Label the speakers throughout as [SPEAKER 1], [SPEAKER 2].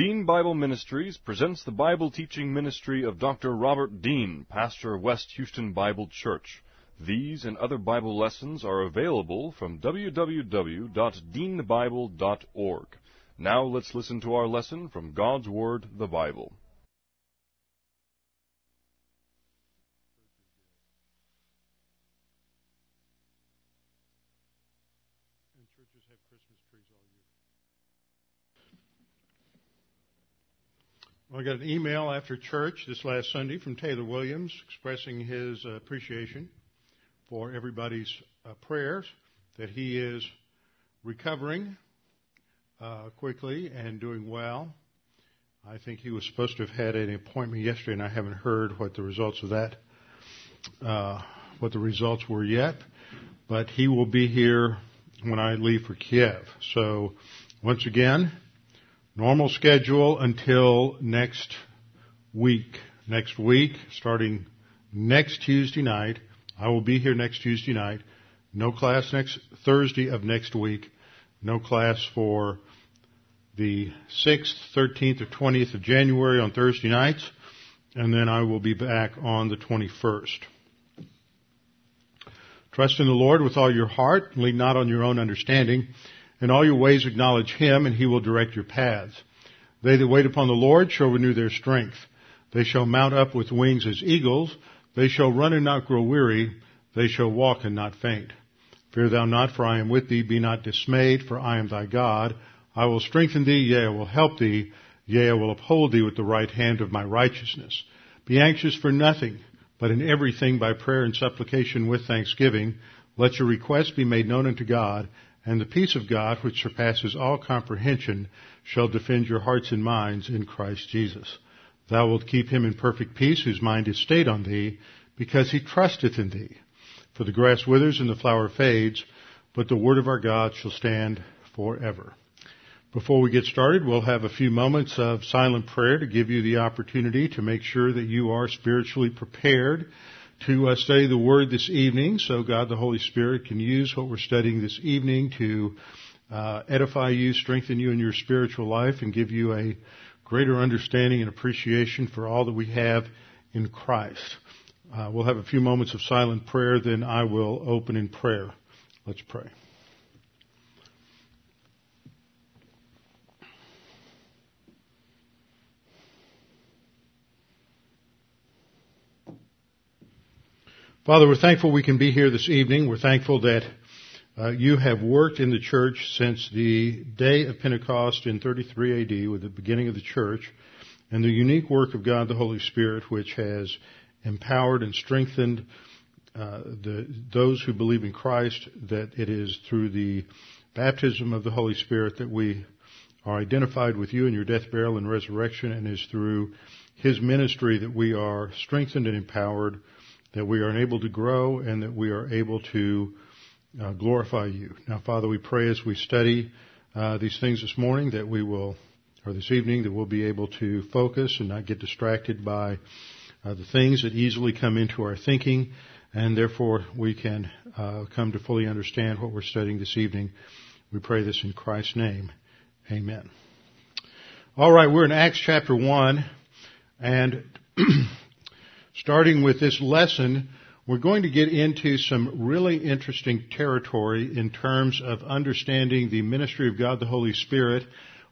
[SPEAKER 1] Dean Bible Ministries presents the Bible teaching ministry of Dr. Robert Dean, pastor of West Houston Bible Church. These and other Bible lessons are available from www.deanbible.org. Now let's listen to our lesson from God's Word, the Bible.
[SPEAKER 2] and churches have Christmas trees all year. Well, I got an email after church this last Sunday from Taylor Williams expressing his appreciation for everybody's uh, prayers, that he is recovering uh, quickly and doing well. I think he was supposed to have had an appointment yesterday, and I haven't heard what the results of that, uh, what the results were yet. But he will be here when I leave for Kiev. So, once again, normal schedule until next week. Next week, starting next Tuesday night. I will be here next Tuesday night. No class next Thursday of next week. No class for the 6th, 13th, or 20th of January on Thursday nights. And then I will be back on the 21st. Trust in the Lord with all your heart, lean not on your own understanding. In all your ways acknowledge Him, and He will direct your paths. They that wait upon the Lord shall renew their strength. They shall mount up with wings as eagles. They shall run and not grow weary. They shall walk and not faint. Fear thou not, for I am with thee. Be not dismayed, for I am thy God. I will strengthen thee, yea, I will help thee. Yea, I will uphold thee with the right hand of my righteousness. Be anxious for nothing, but in everything by prayer and supplication with thanksgiving, let your requests be made known unto God, and the peace of God, which surpasses all comprehension, shall defend your hearts and minds in Christ Jesus. Thou wilt keep him in perfect peace, whose mind is stayed on thee, because he trusteth in thee. For the grass withers and the flower fades, but the word of our God shall stand forever. Before we get started, we'll have a few moments of silent prayer to give you the opportunity to make sure that you are spiritually prepared to uh, study the Word this evening so God the Holy Spirit can use what we're studying this evening to uh, edify you, strengthen you in your spiritual life, and give you a greater understanding and appreciation for all that we have in Christ. Uh, we'll have a few moments of silent prayer, then I will open in prayer. Let's pray. Father, we're thankful we can be here this evening. We're thankful that uh, you have worked in the church since the day of Pentecost in 33 AD with the beginning of the church and the unique work of God the Holy Spirit which has empowered and strengthened uh, the, those who believe in Christ that it is through the baptism of the Holy Spirit that we are identified with you in your death, burial, and resurrection and is through his ministry that we are strengthened and empowered that we are able to grow and that we are able to uh, glorify you. Now, Father, we pray as we study uh, these things this morning that we will, or this evening, that we'll be able to focus and not get distracted by uh, the things that easily come into our thinking, and therefore we can uh, come to fully understand what we're studying this evening. We pray this in Christ's name. Amen. All right, we're in Acts chapter 1, and starting with this lesson, we're going to get into some really interesting territory in terms of understanding the ministry of God the Holy Spirit,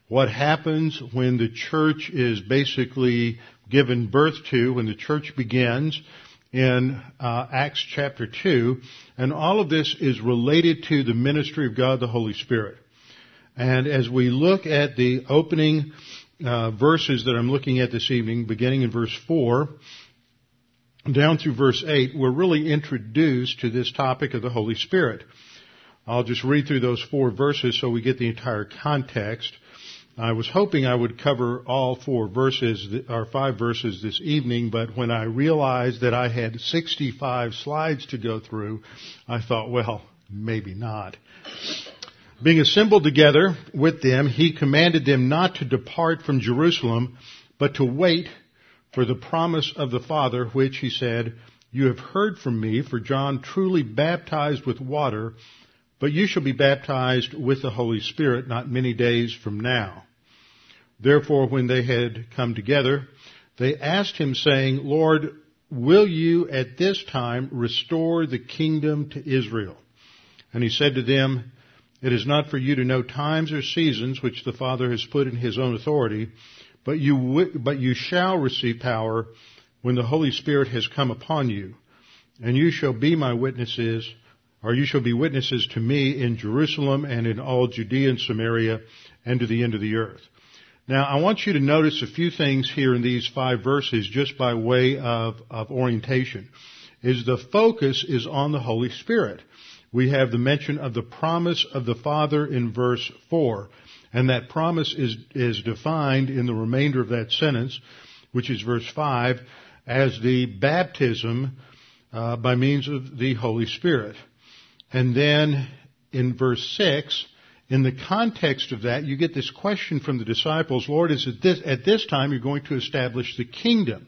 [SPEAKER 2] what happens when the church is basically given birth to, when the church begins in uh, Acts chapter 2, and all of this is related to the ministry of God the Holy Spirit. And as we look at the opening uh, verses that I'm looking at this evening, beginning in verse 4, down through verse 8, we're really introduced to this topic of the Holy Spirit. I'll just read through those four verses so we get the entire context. I was hoping I would cover all four verses, or five verses this evening, but when I realized that I had 65 slides to go through, I thought, well, maybe not. Being assembled together with them, he commanded them not to depart from Jerusalem, but to wait for the promise of the Father, which he said, You have heard from me, for John truly baptized with water, but you shall be baptized with the Holy Spirit not many days from now. Therefore, when they had come together, they asked him saying, Lord, will you at this time restore the kingdom to Israel? And he said to them, It is not for you to know times or seasons which the Father has put in his own authority, but you, but you shall receive power when the Holy Spirit has come upon you. And you shall be my witnesses, or you shall be witnesses to me in Jerusalem and in all Judea and Samaria and to the end of the earth. Now, I want you to notice a few things here in these five verses just by way of, of orientation. Is the focus is on the Holy Spirit. We have the mention of the promise of the Father in verse 4. And that promise is, is defined in the remainder of that sentence, which is verse 5, as the baptism uh, by means of the Holy Spirit. And then in verse 6, in the context of that, you get this question from the disciples, Lord, is it this, at this time you're going to establish the kingdom?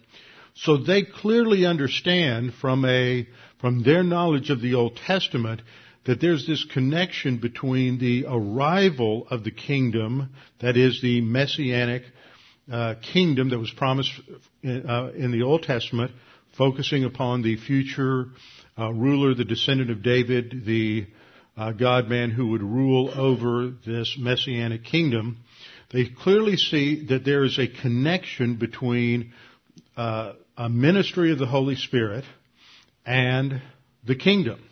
[SPEAKER 2] So they clearly understand from a, from their knowledge of the Old Testament that there's this connection between the arrival of the kingdom, that is the messianic uh, kingdom that was promised in, uh, in, the Old Testament, focusing upon the future uh, ruler, the descendant of David, the uh, God man who would rule over this messianic kingdom, they clearly see that there is a connection between uh, a ministry of the Holy Spirit and the kingdom,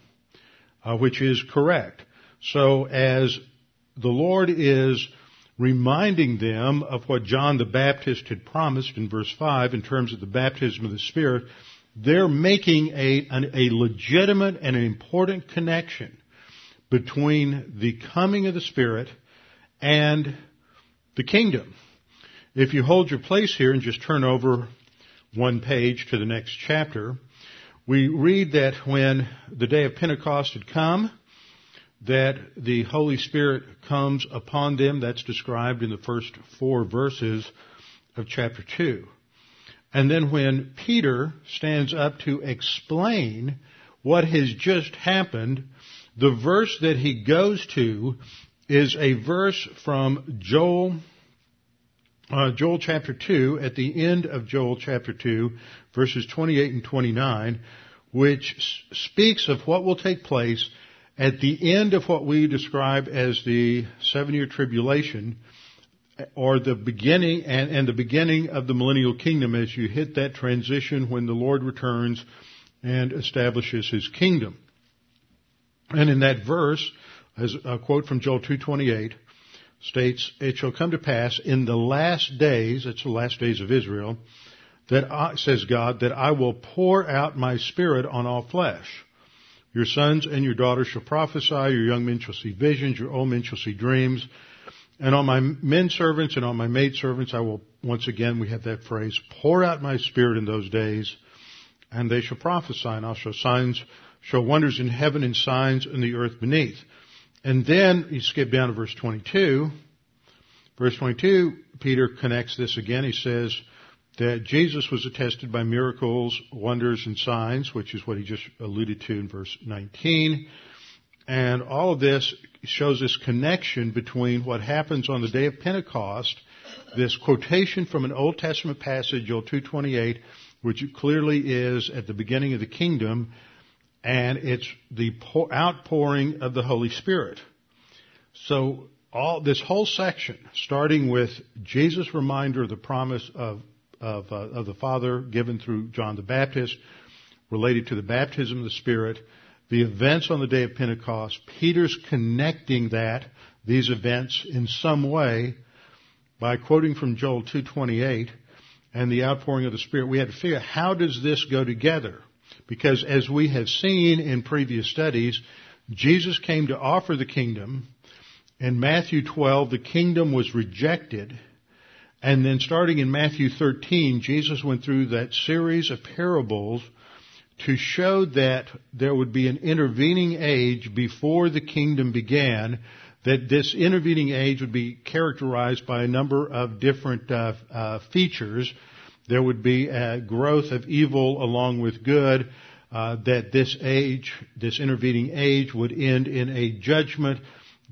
[SPEAKER 2] uh, which is correct. So as the Lord is reminding them of what John the Baptist had promised in verse 5 in terms of the baptism of the Spirit, they're making a, an, a legitimate and an important connection between the coming of the Spirit and the kingdom. If you hold your place here and just turn over one page to the next chapter, we read that when the day of Pentecost had come, that the Holy Spirit comes upon them. That's described in the first four verses of chapter 2. And then when Peter stands up to explain what has just happened, the verse that he goes to is a verse from Joel, uh, Joel chapter 2, at the end of Joel chapter 2, verses 28 and 29, which speaks of what will take place at the end of what we describe as the seven year tribulation, or the beginning, and, and the beginning of the millennial kingdom as you hit that transition when the Lord returns and establishes his kingdom. And in that verse, as a quote from Joel 228, states, It shall come to pass in the last days, it's the last days of Israel, that I, says God, that I will pour out my spirit on all flesh. Your sons and your daughters shall prophesy, your young men shall see visions, your old men shall see dreams. And on my men servants and on my maid servants I will, once again we have that phrase, pour out my spirit in those days, and they shall prophesy, and I'll show signs, show wonders in heaven and signs in the earth beneath. And then you skip down to verse 22. Verse 22, Peter connects this again. He says, that Jesus was attested by miracles, wonders, and signs, which is what he just alluded to in verse 19. And all of this shows this connection between what happens on the day of Pentecost, this quotation from an Old Testament passage, Joel 228, which clearly is at the beginning of the kingdom, and it's the outpouring of the Holy Spirit. So all this whole section, starting with Jesus' reminder of the promise of of, uh, of the Father given through John the Baptist related to the baptism of the Spirit, the events on the day of Pentecost, Peter's connecting that, these events in some way by quoting from Joel 228 and the outpouring of the Spirit. We had to figure how does this go together? Because as we have seen in previous studies, Jesus came to offer the kingdom. In Matthew 12, the kingdom was rejected and then starting in Matthew 13, Jesus went through that series of parables to show that there would be an intervening age before the kingdom began, that this intervening age would be characterized by a number of different uh, uh, features. There would be a growth of evil along with good, uh, that this age, this intervening age would end in a judgment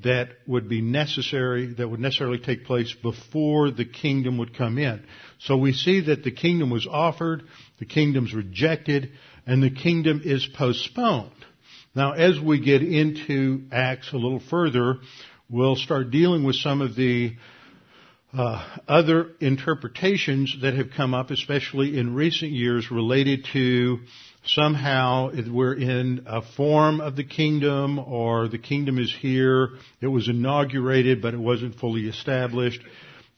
[SPEAKER 2] that would be necessary, that would necessarily take place before the kingdom would come in. So we see that the kingdom was offered, the kingdom's rejected, and the kingdom is postponed. Now as we get into Acts a little further, we'll start dealing with some of the uh, other interpretations that have come up, especially in recent years, related to somehow we're in a form of the kingdom or the kingdom is here. It was inaugurated, but it wasn't fully established.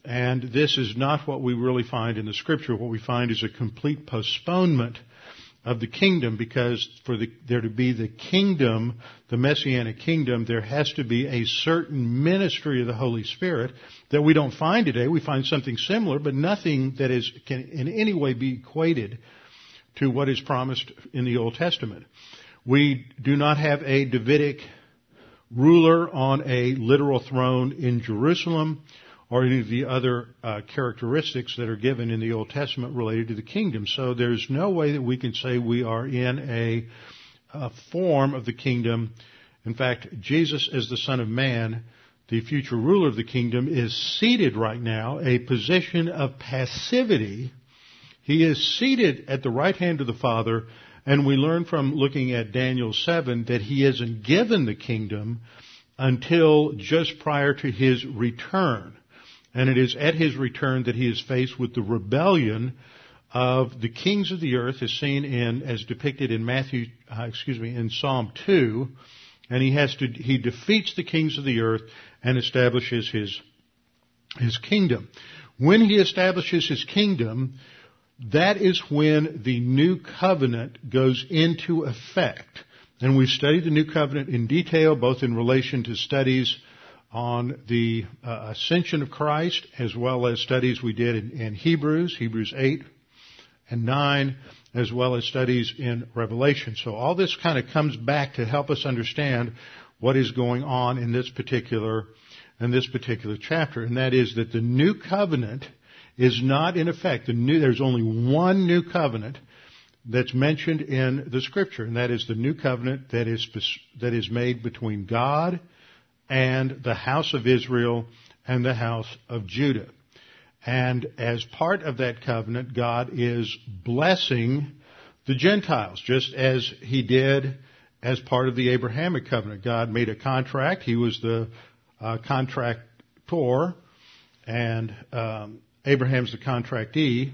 [SPEAKER 2] And this is not what we really find in the scripture. What we find is a complete postponement of the kingdom because for the, there to be the kingdom, the messianic kingdom, there has to be a certain ministry of the Holy Spirit that we don't find today. We find something similar, but nothing that is, can in any way be equated to what is promised in the Old Testament. We do not have a Davidic ruler on a literal throne in Jerusalem or any of the other uh, characteristics that are given in the Old Testament related to the kingdom. So there's no way that we can say we are in a, a form of the kingdom. In fact, Jesus as the Son of Man, the future ruler of the kingdom, is seated right now, a position of passivity he is seated at the right hand of the Father, and we learn from looking at Daniel 7 that he isn't given the kingdom until just prior to his return. And it is at his return that he is faced with the rebellion of the kings of the earth as seen in, as depicted in Matthew, uh, excuse me, in Psalm 2. And he has to, he defeats the kings of the earth and establishes his, his kingdom. When he establishes his kingdom, that is when the new covenant goes into effect. And we've studied the new covenant in detail, both in relation to studies on the uh, ascension of Christ, as well as studies we did in, in Hebrews, Hebrews 8 and 9, as well as studies in Revelation. So all this kind of comes back to help us understand what is going on in this particular, in this particular chapter. And that is that the new covenant is not in effect. The new, there's only one new covenant that's mentioned in the scripture, and that is the new covenant that is, that is made between God and the house of Israel and the house of Judah. And as part of that covenant, God is blessing the Gentiles, just as He did as part of the Abrahamic covenant. God made a contract. He was the uh, contractor, and um, Abraham's the contractee,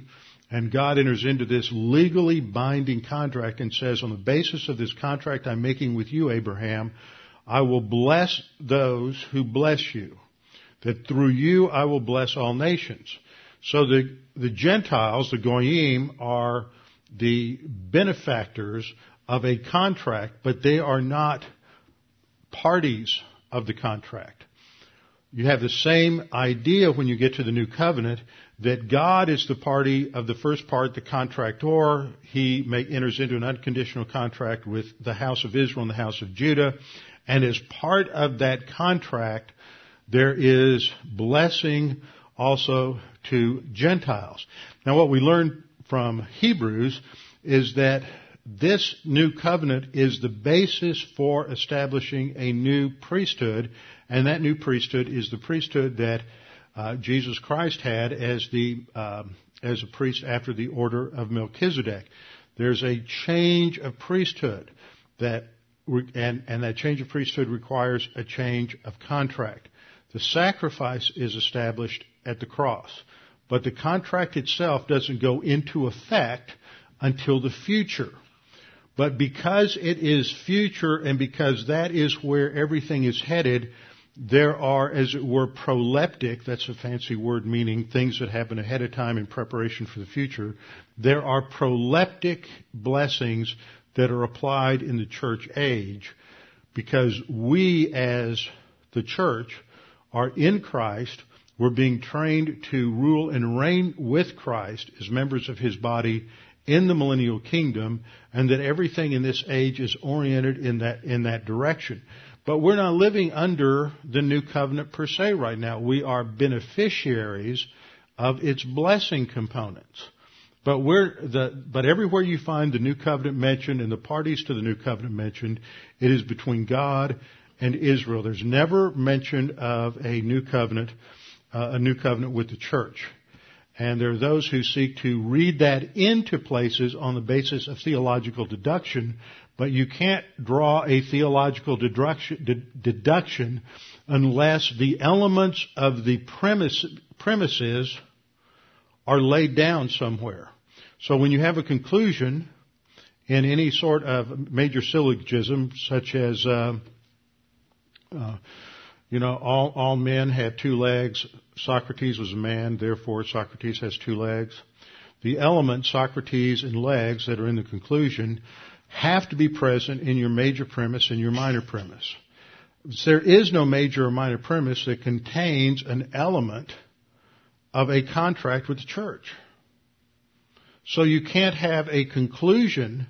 [SPEAKER 2] and God enters into this legally binding contract and says, on the basis of this contract I'm making with you, Abraham, I will bless those who bless you. That through you I will bless all nations. So the, the Gentiles, the Goyim, are the benefactors of a contract, but they are not parties of the contract. You have the same idea when you get to the new covenant that God is the party of the first part, the contractor. He may, enters into an unconditional contract with the house of Israel and the house of Judah. And as part of that contract, there is blessing also to Gentiles. Now what we learn from Hebrews is that this new covenant is the basis for establishing a new priesthood and that new priesthood is the priesthood that uh, Jesus Christ had as the um, as a priest after the order of Melchizedek. There's a change of priesthood that and, and that change of priesthood requires a change of contract. The sacrifice is established at the cross, but the contract itself doesn't go into effect until the future. But because it is future and because that is where everything is headed, there are, as it were, proleptic, that's a fancy word meaning things that happen ahead of time in preparation for the future. There are proleptic blessings that are applied in the church age because we as the church are in Christ. We're being trained to rule and reign with Christ as members of His body in the millennial kingdom and that everything in this age is oriented in that, in that direction. But we're not living under the new covenant per se right now. We are beneficiaries of its blessing components. But we're the, but everywhere you find the new covenant mentioned and the parties to the new covenant mentioned, it is between God and Israel. There's never mention of a new covenant, uh, a new covenant with the church. And there are those who seek to read that into places on the basis of theological deduction, but you can't draw a theological deduction, deduction unless the elements of the premise, premises are laid down somewhere. So when you have a conclusion in any sort of major syllogism, such as, uh, uh, you know, all, all men have two legs. Socrates was a man, therefore Socrates has two legs. The elements, Socrates and legs, that are in the conclusion have to be present in your major premise and your minor premise. There is no major or minor premise that contains an element of a contract with the church. So you can't have a conclusion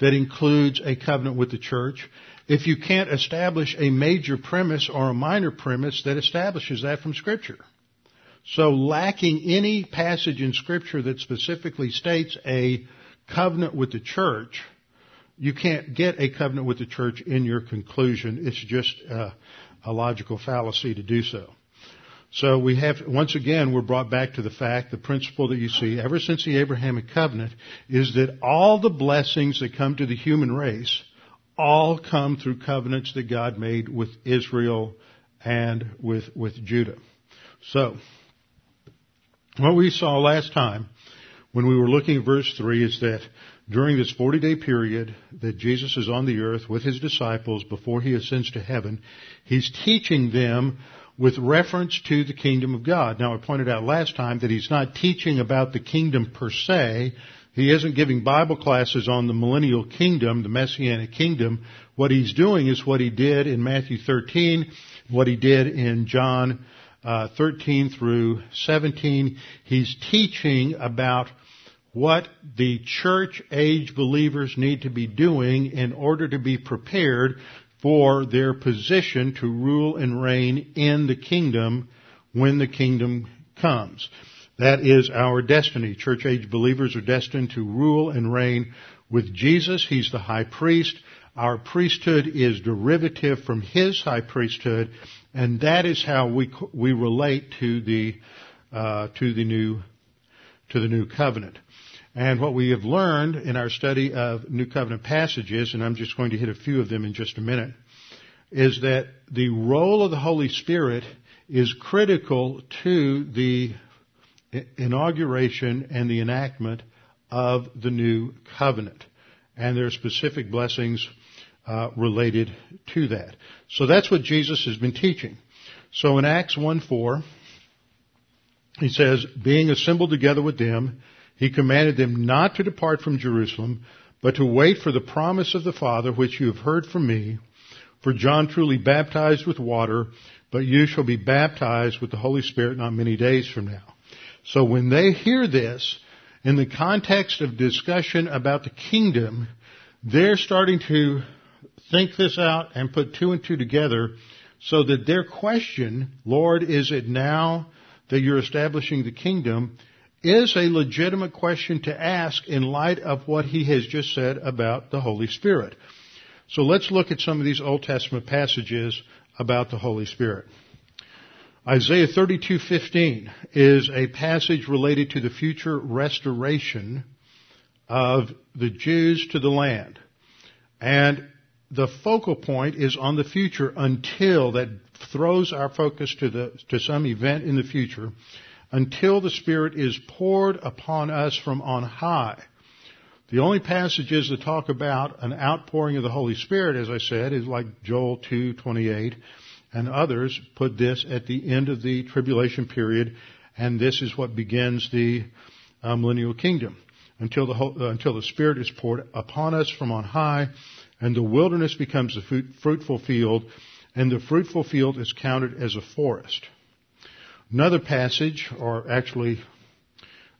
[SPEAKER 2] that includes a covenant with the church if you can't establish a major premise or a minor premise that establishes that from scripture. So lacking any passage in scripture that specifically states a covenant with the church, you can't get a covenant with the church in your conclusion. It's just a, a logical fallacy to do so. So we have, once again, we're brought back to the fact, the principle that you see ever since the Abrahamic covenant is that all the blessings that come to the human race all come through covenants that God made with Israel and with, with Judah. So, what we saw last time when we were looking at verse 3 is that during this 40 day period that Jesus is on the earth with his disciples before he ascends to heaven, he's teaching them with reference to the kingdom of God. Now I pointed out last time that he's not teaching about the kingdom per se. He isn't giving Bible classes on the millennial kingdom, the messianic kingdom. What he's doing is what he did in Matthew 13, what he did in John uh, 13 through 17. He's teaching about what the church age believers need to be doing in order to be prepared for their position to rule and reign in the kingdom when the kingdom comes. That is our destiny. Church age believers are destined to rule and reign with Jesus. He's the high priest. Our priesthood is derivative from his high priesthood, and that is how we we relate to the uh, to the new to the new covenant. And what we have learned in our study of New Covenant passages, and I'm just going to hit a few of them in just a minute, is that the role of the Holy Spirit is critical to the inauguration and the enactment of the new covenant. And there are specific blessings uh, related to that. So that's what Jesus has been teaching. So in Acts 1 4, he says, being assembled together with them, he commanded them not to depart from Jerusalem, but to wait for the promise of the Father, which you have heard from me. For John truly baptized with water, but you shall be baptized with the Holy Spirit not many days from now. So when they hear this, in the context of discussion about the kingdom, they're starting to think this out and put two and two together so that their question, Lord, is it now that you're establishing the kingdom, is a legitimate question to ask in light of what he has just said about the Holy Spirit. So let's look at some of these Old Testament passages about the Holy Spirit. Isaiah 32:15 is a passage related to the future restoration of the Jews to the land. And the focal point is on the future until that throws our focus to the to some event in the future until the Spirit is poured upon us from on high. The only passages that talk about an outpouring of the Holy Spirit, as I said, is like Joel 2:28, and others put this at the end of the tribulation period, and this is what begins the uh, millennial kingdom until the uh, until the Spirit is poured upon us from on high, and the wilderness becomes a fruitful field, and the fruitful field is counted as a forest. Another passage, or actually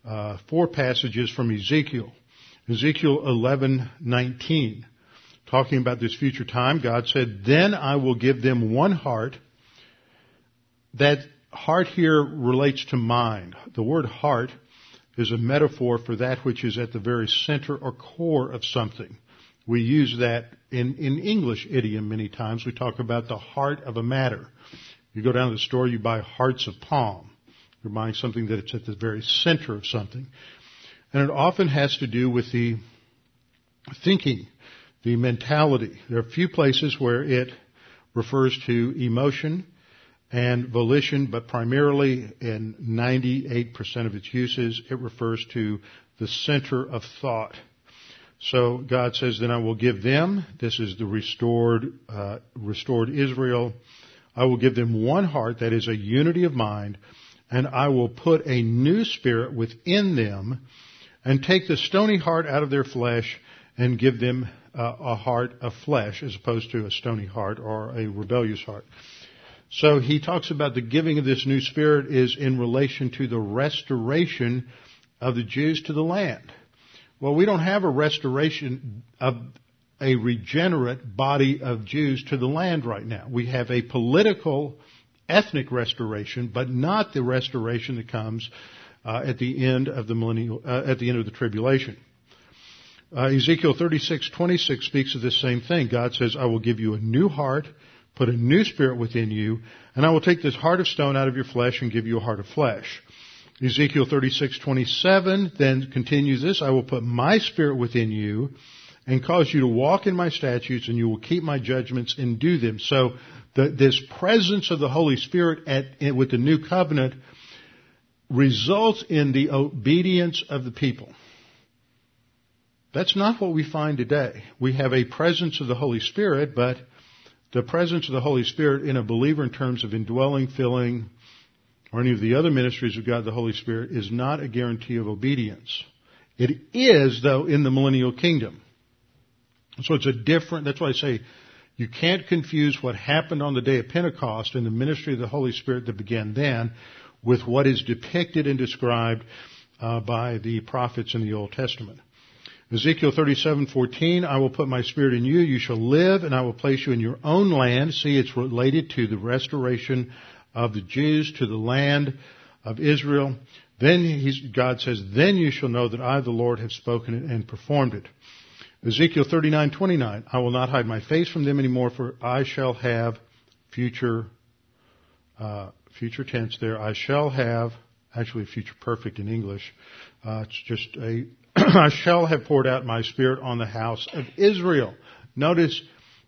[SPEAKER 2] uh, four passages from Ezekiel. Ezekiel 11:19, talking about this future time, God said, "Then I will give them one heart." That heart here relates to mind. The word heart is a metaphor for that which is at the very center or core of something. We use that in, in English idiom many times. We talk about the heart of a matter. You go down to the store, you buy hearts of palm. You're buying something that it's at the very center of something. And it often has to do with the thinking, the mentality. There are a few places where it refers to emotion and volition, but primarily in 98% of its uses, it refers to the center of thought. So God says, then I will give them, this is the restored, uh, restored Israel, I will give them one heart, that is a unity of mind, and I will put a new spirit within them, and take the stony heart out of their flesh, and give them uh, a heart of flesh, as opposed to a stony heart or a rebellious heart. So he talks about the giving of this new spirit is in relation to the restoration of the Jews to the land. Well, we don't have a restoration of a regenerate body of Jews to the land right now. We have a political, ethnic restoration, but not the restoration that comes uh, at the end of the millennial, uh, at the end of the tribulation. Uh, Ezekiel 36:26 speaks of this same thing. God says, "I will give you a new heart." put a new spirit within you, and I will take this heart of stone out of your flesh and give you a heart of flesh. Ezekiel 36:27 then continues this, I will put my spirit within you and cause you to walk in my statutes and you will keep my judgments and do them. So the, this presence of the Holy Spirit at, with the new covenant results in the obedience of the people. That's not what we find today. We have a presence of the Holy Spirit, but the presence of the Holy Spirit in a believer in terms of indwelling, filling, or any of the other ministries of God the Holy Spirit is not a guarantee of obedience. It is, though, in the millennial kingdom. So it's a different, that's why I say you can't confuse what happened on the day of Pentecost and the ministry of the Holy Spirit that began then with what is depicted and described uh, by the prophets in the Old Testament. Ezekiel 37:14, I will put my spirit in you, you shall live, and I will place you in your own land. See, it's related to the restoration of the Jews to the land of Israel. Then God says, then you shall know that I, the Lord, have spoken it and performed it. Ezekiel 39:29, I will not hide my face from them anymore, for I shall have future, uh, future tense there. I shall have, actually future perfect in English. Uh, it's just a I shall have poured out my spirit on the house of Israel. Notice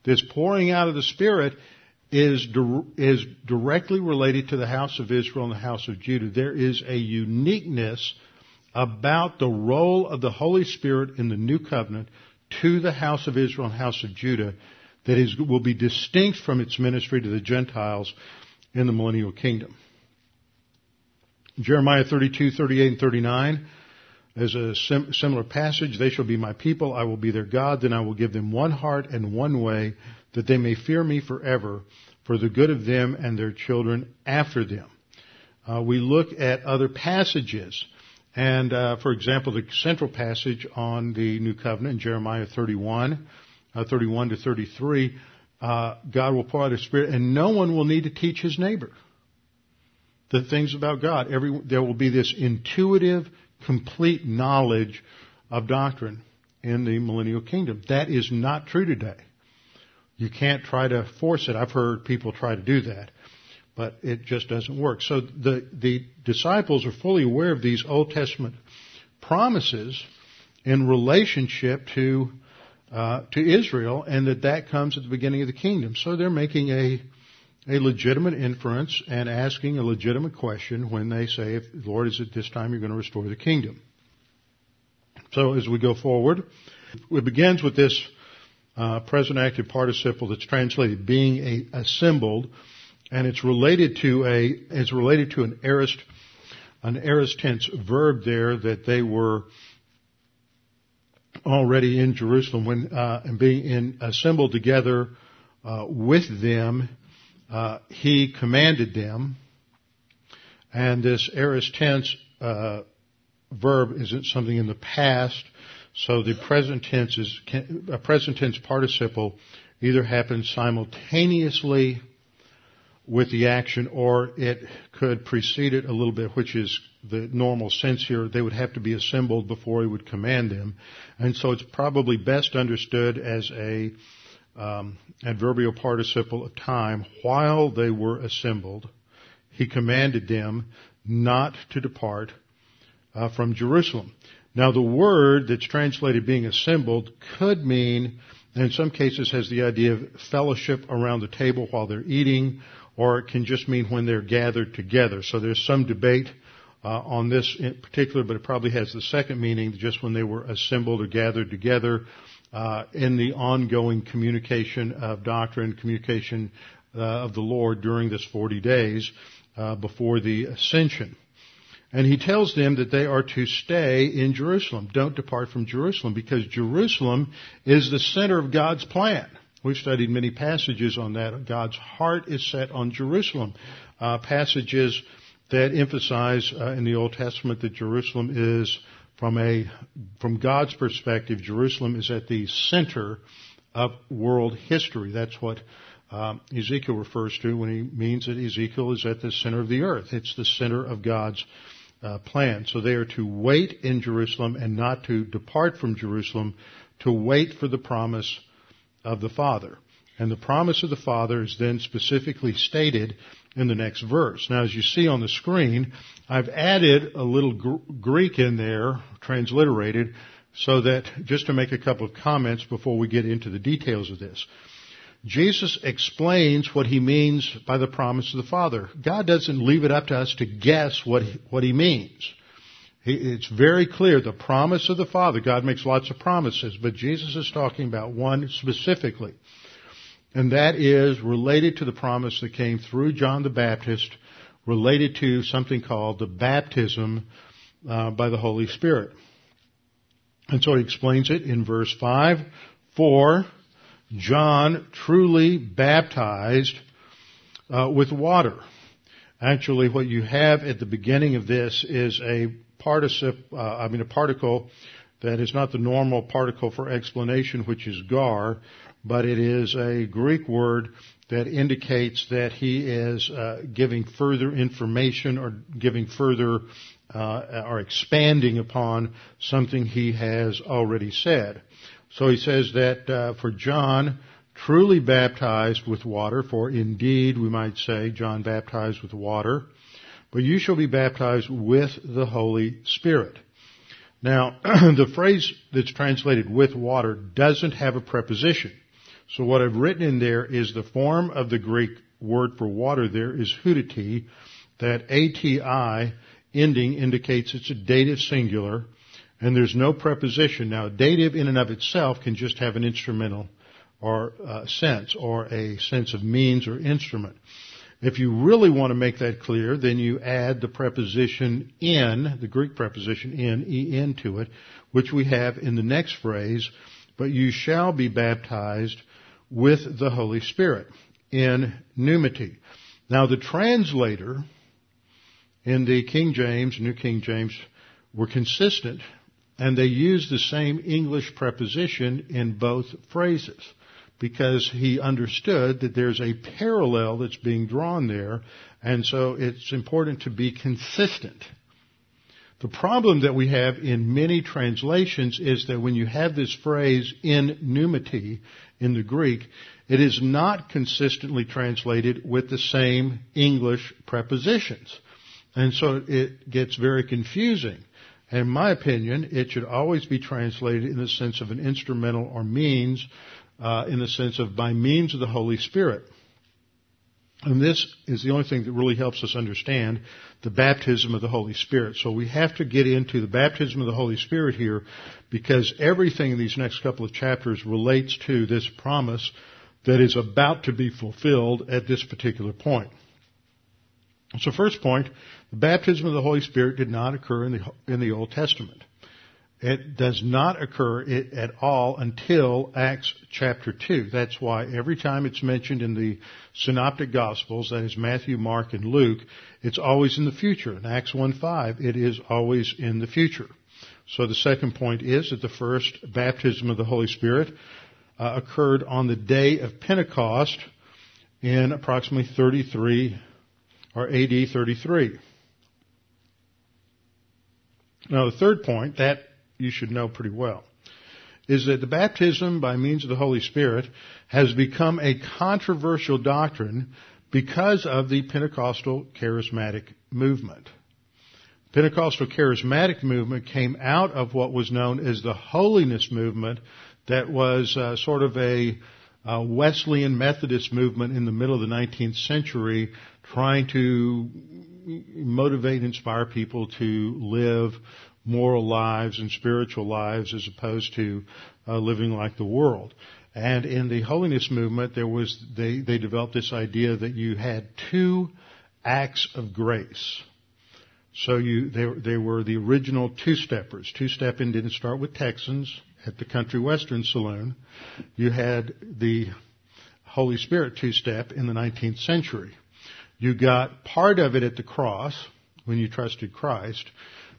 [SPEAKER 2] this pouring out of the spirit is, is directly related to the house of Israel and the house of Judah. There is a uniqueness about the role of the Holy Spirit in the new covenant to the house of Israel and house of Judah that is, will be distinct from its ministry to the Gentiles in the millennial kingdom. Jeremiah 32, 38, and 39 there's a sim- similar passage. They shall be my people. I will be their God. Then I will give them one heart and one way that they may fear me forever for the good of them and their children after them. Uh, we look at other passages. And, uh, for example, the central passage on the New Covenant in Jeremiah 31, uh, 31 to 33, uh, God will pour out His Spirit and no one will need to teach his neighbor the things about God. Every, there will be this intuitive complete knowledge of doctrine in the millennial kingdom. That is not true today. You can't try to force it. I've heard people try to do that, but it just doesn't work. So the, the disciples are fully aware of these Old Testament promises in relationship to uh, to Israel, and that that comes at the beginning of the kingdom. So they're making a a legitimate inference and asking a legitimate question when they say, if, Lord, is it this time you're going to restore the kingdom? So as we go forward, it begins with this uh, present active participle that's translated being a, assembled, and it's related to a it's related to an aorist an aorist tense verb there that they were already in Jerusalem when uh, and being in, assembled together uh, with them uh, he commanded them, and this aorist tense uh, verb isn't something in the past, so the present tense is a present tense participle either happens simultaneously with the action, or it could precede it a little bit, which is the normal sense here. They would have to be assembled before he would command them. And so it's probably best understood as a um, adverbial participle of time while they were assembled. He commanded them not to depart uh, from Jerusalem. Now the word that's translated being assembled could mean, in some cases has the idea of fellowship around the table while they're eating, or it can just mean when they're gathered together. So there's some debate uh, on this in particular, but it probably has the second meaning, just when they were assembled or gathered together uh, in the ongoing communication of doctrine, communication uh, of the Lord during this 40 days uh, before the ascension. And he tells them that they are to stay in Jerusalem. Don't depart from Jerusalem because Jerusalem is the center of God's plan. We've studied many passages on that. God's heart is set on Jerusalem. Uh, passages that emphasize uh, in the Old Testament that Jerusalem is from a from God's perspective, Jerusalem is at the center of world history. That's what um, Ezekiel refers to when he means that Ezekiel is at the center of the earth. It's the center of God's uh, plan. So they are to wait in Jerusalem and not to depart from Jerusalem, to wait for the promise of the Father. And the promise of the Father is then specifically stated in the next verse. Now, as you see on the screen, I've added a little gr- Greek in there, transliterated, so that just to make a couple of comments before we get into the details of this. Jesus explains what he means by the promise of the Father. God doesn't leave it up to us to guess what what he means. It's very clear the promise of the Father. God makes lots of promises, but Jesus is talking about one specifically. And that is related to the promise that came through John the Baptist, related to something called the baptism uh, by the Holy Spirit. And so he explains it in verse 5. For John truly baptized uh, with water. Actually, what you have at the beginning of this is a participle, uh, I mean a particle that is not the normal particle for explanation, which is gar, but it is a Greek word that indicates that he is uh, giving further information or giving further uh, or expanding upon something he has already said. So he says that uh, for John, truly baptized with water, for indeed we might say John baptized with water, but you shall be baptized with the Holy Spirit. Now, the phrase that's translated with water doesn't have a preposition. So what I've written in there is the form of the Greek word for water there is hudati. That ATI ending indicates it's a dative singular and there's no preposition. Now, dative in and of itself can just have an instrumental or uh, sense or a sense of means or instrument. If you really want to make that clear, then you add the preposition in, the Greek preposition in, en to it, which we have in the next phrase, but you shall be baptized with the Holy Spirit in pneumati. Now the translator in the King James, New King James, were consistent and they used the same English preposition in both phrases because he understood that there's a parallel that's being drawn there and so it's important to be consistent. The problem that we have in many translations is that when you have this phrase in pneumati in the Greek, it is not consistently translated with the same English prepositions. And so it gets very confusing. In my opinion, it should always be translated in the sense of an instrumental or means, uh, in the sense of by means of the Holy Spirit. And this is the only thing that really helps us understand the baptism of the Holy Spirit. So we have to get into the baptism of the Holy Spirit here because everything in these next couple of chapters relates to this promise that is about to be fulfilled at this particular point. So first point, the baptism of the Holy Spirit did not occur in the, in the Old Testament. It does not occur at all until Acts chapter 2. That's why every time it's mentioned in the synoptic gospels, that is Matthew, Mark, and Luke, it's always in the future. In Acts 1.5, it is always in the future. So the second point is that the first baptism of the Holy Spirit uh, occurred on the day of Pentecost in approximately 33 or AD 33. Now the third point, that you should know pretty well, is that the baptism by means of the Holy Spirit has become a controversial doctrine because of the Pentecostal charismatic movement. Pentecostal charismatic movement came out of what was known as the holiness movement that was uh, sort of a uh, Wesleyan Methodist movement in the middle of the 19th century trying to motivate inspire people to live moral lives and spiritual lives as opposed to uh, living like the world. And in the holiness movement, there was they, they developed this idea that you had two acts of grace. So you they, they were the original two-steppers. Two-stepping didn't start with Texans at the Country Western Saloon. You had the Holy Spirit two-step in the 19th century. You got part of it at the cross when you trusted Christ,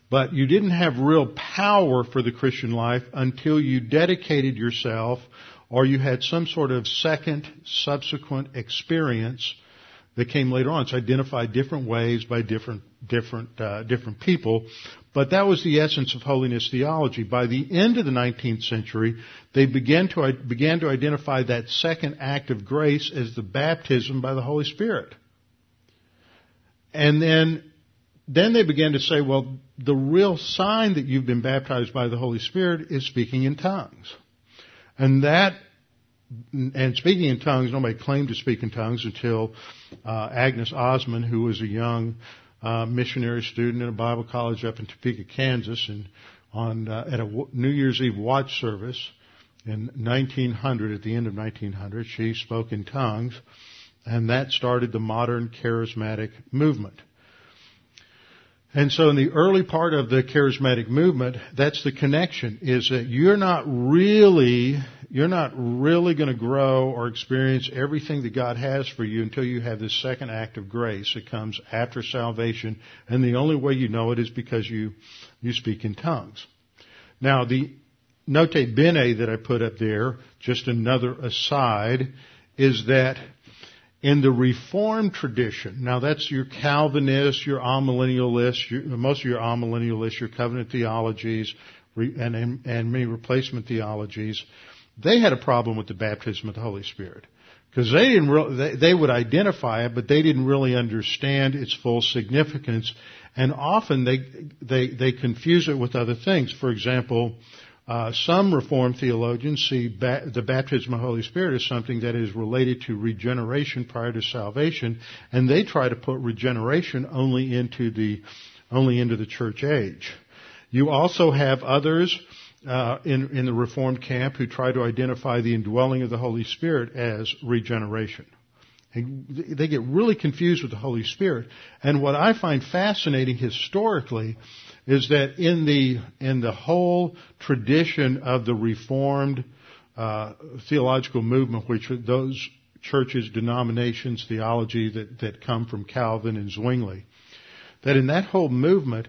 [SPEAKER 2] but you didn't have real power for the Christian life until you dedicated yourself or you had some sort of second subsequent experience that came later on. It's identified different ways by different different uh, different people, but that was the essence of holiness theology. By the end of the 19th century, they began to began to identify that second act of grace as the baptism by the Holy Spirit. And then then they began to say, well, the real sign that you've been baptized by the Holy Spirit is speaking in tongues. And that, and speaking in tongues, nobody claimed to speak in tongues until uh, Agnes Ozman, who was a young uh, missionary student in a Bible college up in Topeka, Kansas, and on uh, at a New Year's Eve watch service in 1900, at the end of 1900, she spoke in tongues, and that started the modern charismatic movement. And so in the early part of the charismatic movement, that's the connection, is that you're not really, you're not really going to grow or experience everything that God has for you until you have this second act of grace. It comes after salvation, and the only way you know it is because you, you speak in tongues. Now the nota bene that I put up there, just another aside, is that in the Reformed tradition, now that's your Calvinists, your amillennialists, your, most of your amillennialists, your covenant theologies, and, and, and many replacement theologies, they had a problem with the baptism of the Holy Spirit. Because they didn't re- they, they would identify it, but they didn't really understand its full significance. And often they, they, they confuse it with other things. For example, uh, some Reformed theologians see ba- the baptism of the Holy Spirit as something that is related to regeneration prior to salvation, and they try to put regeneration only into the only into the church age. You also have others uh, in in the Reformed camp who try to identify the indwelling of the Holy Spirit as regeneration. And they get really confused with the Holy Spirit. And what I find fascinating historically is that in the in the whole tradition of the Reformed uh, theological movement, which those churches, denominations, theology that that come from Calvin and Zwingli, that in that whole movement,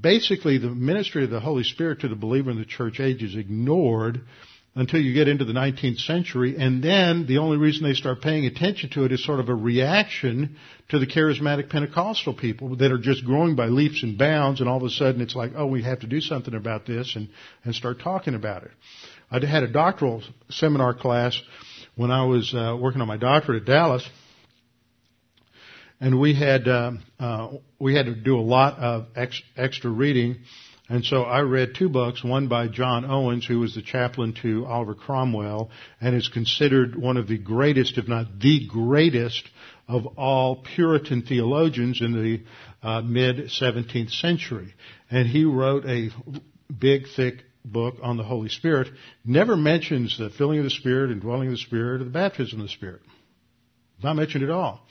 [SPEAKER 2] basically the ministry of the Holy Spirit to the believer in the church age is ignored until you get into the 19th century, and then the only reason they start paying attention to it is sort of a reaction to the charismatic Pentecostal people that are just growing by leaps and bounds, and all of a sudden it's like, oh, we have to do something about this, and, and start talking about it. I had a doctoral seminar class when I was uh, working on my doctorate at Dallas, and we had uh, uh, we had to do a lot of ex- extra reading and so I read two books, one by John Owens, who was the chaplain to Oliver Cromwell, and is considered one of the greatest, if not the greatest, of all Puritan theologians in the uh, mid 17th century. And he wrote a big, thick book on the Holy Spirit. Never mentions the filling of the Spirit and dwelling of the Spirit or the baptism of the Spirit. Not mentioned at all.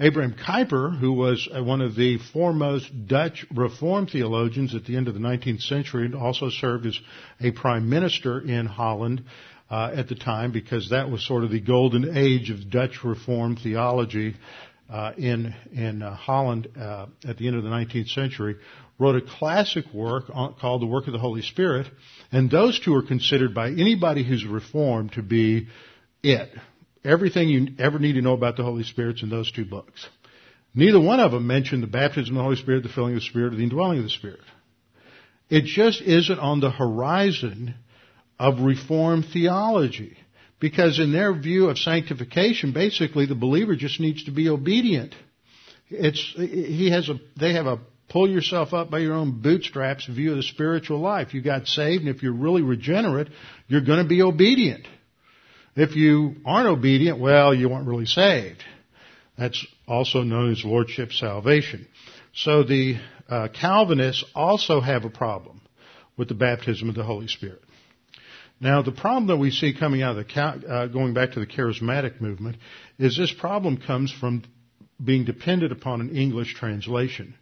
[SPEAKER 2] Abraham Kuyper, who was uh, one of the foremost Dutch Reformed theologians at the end of the 19th century, and also served as a prime minister in Holland uh, at the time, because that was sort of the golden age of Dutch Reformed theology uh, in in uh, Holland uh, at the end of the 19th century. Wrote a classic work on, called "The Work of the Holy Spirit," and those two are considered by anybody who's Reformed to be it everything you ever need to know about the Holy Spirit's in those two books. Neither one of them mention the baptism of the Holy Spirit, the filling of the Spirit, or the indwelling of the Spirit. It just isn't on the horizon of Reformed theology. Because in their view of sanctification, basically the believer just needs to be obedient. It's, he has a, they have a pull yourself up by your own bootstraps view of the spiritual life. You got saved, and if you're really regenerate, you're going to be obedient. If you aren't obedient, well, you weren't really saved. That's also known as lordship salvation. So the uh, Calvinists also have a problem with the baptism of the Holy Spirit. Now, the problem that we see coming out of the, uh, going back to the charismatic movement, is this problem comes from being dependent upon an English translation.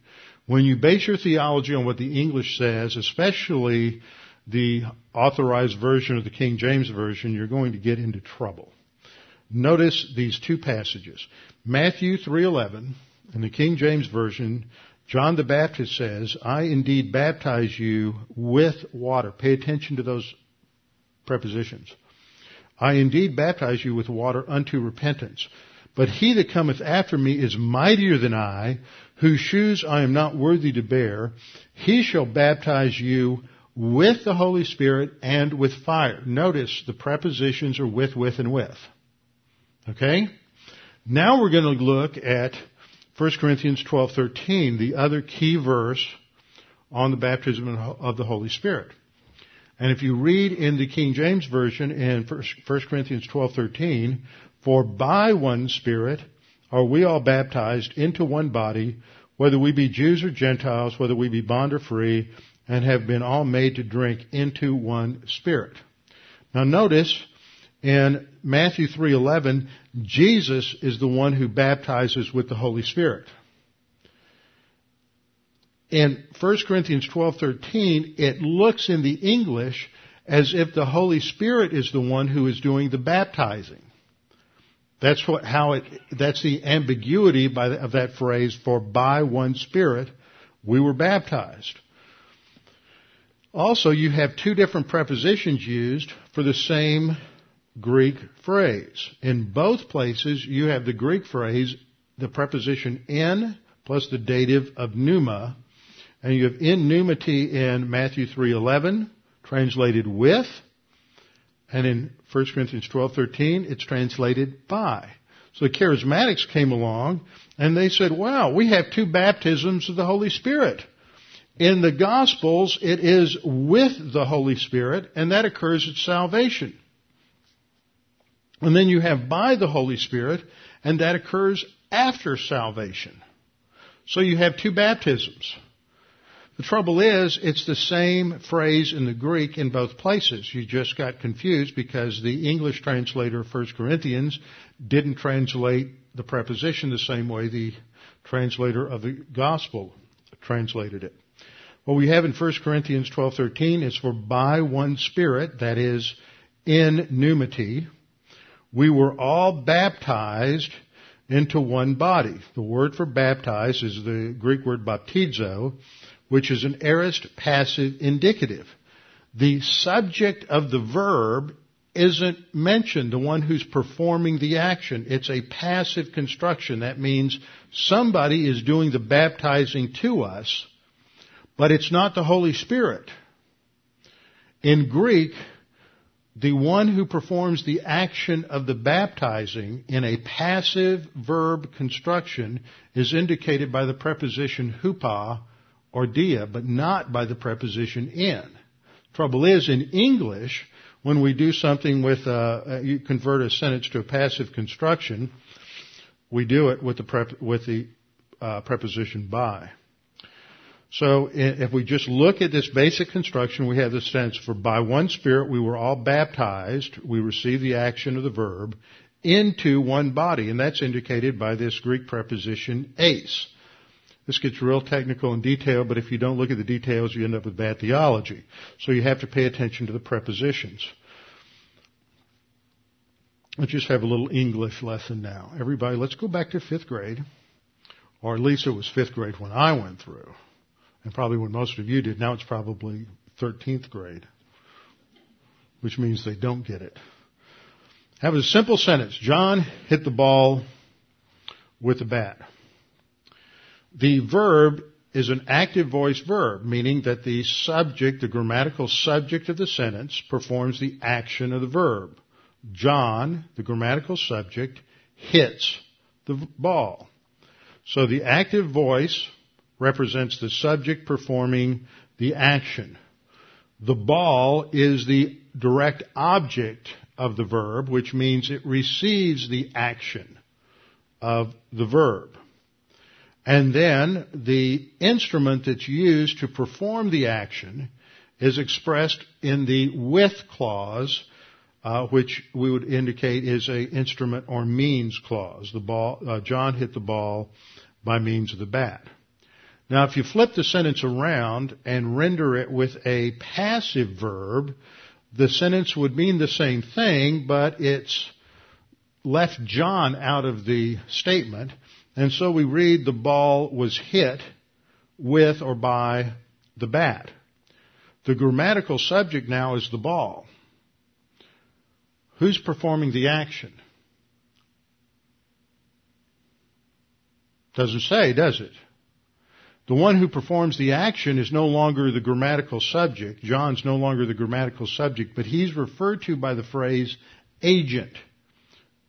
[SPEAKER 2] When you base your theology on what the English says, especially the authorized version of the King James Version, you're going to get into trouble. Notice these two passages. Matthew 3:11 in the King James Version, John the Baptist says, "I indeed baptize you with water." Pay attention to those prepositions. I indeed baptize you with water unto repentance. But he that cometh after me is mightier than I, whose shoes I am not worthy to bear. He shall baptize you with the Holy Spirit and with fire. Notice the prepositions are with, with, and with. Okay? Now we're going to look at 1 Corinthians 12:13, the other key verse on the baptism of the Holy Spirit. And if you read in the King James Version in 1 Corinthians 12:13, for by one Spirit are we all baptized into one body, whether we be Jews or Gentiles, whether we be bond or free, and have been all made to drink into one Spirit. Now notice in Matthew 3:11, Jesus is the one who baptizes with the Holy Spirit. In 1 Corinthians 12:13, it looks in the English as if the Holy Spirit is the one who is doing the baptizing. That's what, how it, that's the ambiguity the, of that phrase, for by one Spirit we were baptized. Also, you have two different prepositions used for the same Greek phrase. In both places, you have the Greek phrase, the preposition in plus the dative of pneuma, and you have in pneumati in Matthew 3:11, translated with, and in 1 Corinthians 12:13, it's translated by. So the charismatics came along and they said, "Wow, we have two baptisms of the Holy Spirit." In the Gospels, it is with the Holy Spirit, and that occurs at salvation. And then you have by the Holy Spirit, and that occurs after salvation. So you have two baptisms. The trouble is, it's the same phrase in the Greek in both places. You just got confused because the English translator of 1 Corinthians didn't translate the preposition the same way the translator of the Gospel translated it. What we have in 1 Corinthians 12:13 is for by one spirit, that is in pneumati, we were all baptized into one body. The word for baptized is the Greek word baptizo, which is an aorist passive indicative. The subject of the verb isn't mentioned, the one who's performing the action. It's a passive construction. That means somebody is doing the baptizing to us, but it's not the Holy Spirit. In Greek, the one who performs the action of the baptizing in a passive verb construction is indicated by the preposition hupo or dia, but not by the preposition in. Trouble is, in English, when we do something with, uh, you convert a sentence to a passive construction, we do it with the, prep, with the uh, preposition by. So if we just look at this basic construction, we have the sense for by one Spirit we were all baptized, we receive the action of the verb, into one body, and that's indicated by this Greek preposition eis. This gets real technical and detailed, but if you don't look at the details, you end up with bad theology. So you have to pay attention to the prepositions. Let's just have a little English lesson now. Everybody, let's go back to fifth grade, or at least it was fifth grade when I went through and probably when most of you did. Now it's probably 13th grade, which means they don't get it. Have a simple sentence. John hit the ball with the bat. The verb is an active voice verb, meaning that the subject, the grammatical subject of the sentence, performs the action of the verb. John, the grammatical subject, hits the ball. So the active voice represents the subject performing the action. The ball is the direct object of the verb, which means it receives the action of the verb. And then the instrument that's used to perform the action is expressed in the with clause, uh, which we would indicate is a instrument or means clause. The ball, uh, John hit the ball by means of the bat. Now, if you flip the sentence around and render it with a passive verb, the sentence would mean the same thing, but it's left John out of the statement. And so we read the ball was hit with or by the bat. The grammatical subject now is the ball. Who's performing the action? Doesn't say, does it? The one who performs the action is no longer the grammatical subject. John's no longer the grammatical subject, but he's referred to by the phrase agent.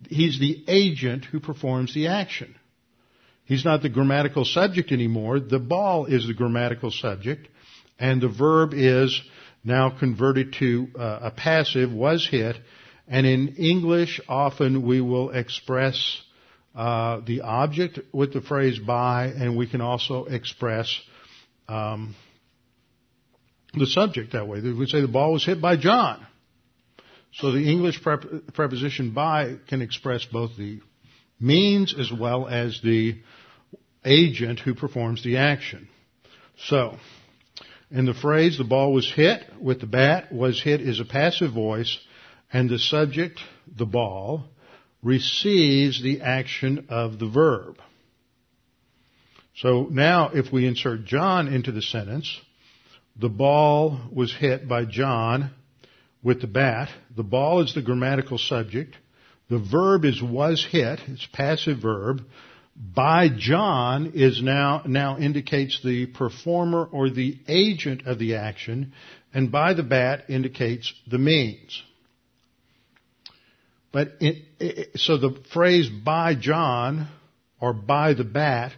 [SPEAKER 2] He's the agent who performs the action. He's not the grammatical subject anymore. The ball is the grammatical subject, and the verb is now converted to uh, a passive, was hit, and in English often we will express uh, the object with the phrase by, and we can also express um, the subject that way. We say the ball was hit by John. So the English prep- preposition by can express both the means as well as the agent who performs the action. So, in the phrase the ball was hit with the bat, was hit is a passive voice, and the subject, the ball, receives the action of the verb. So now if we insert John into the sentence, the ball was hit by John with the bat. The ball is the grammatical subject. The verb is was hit. It's passive verb. By John is now, now indicates the performer or the agent of the action, and by the bat indicates the means. But it, it, so the phrase by John or by the bat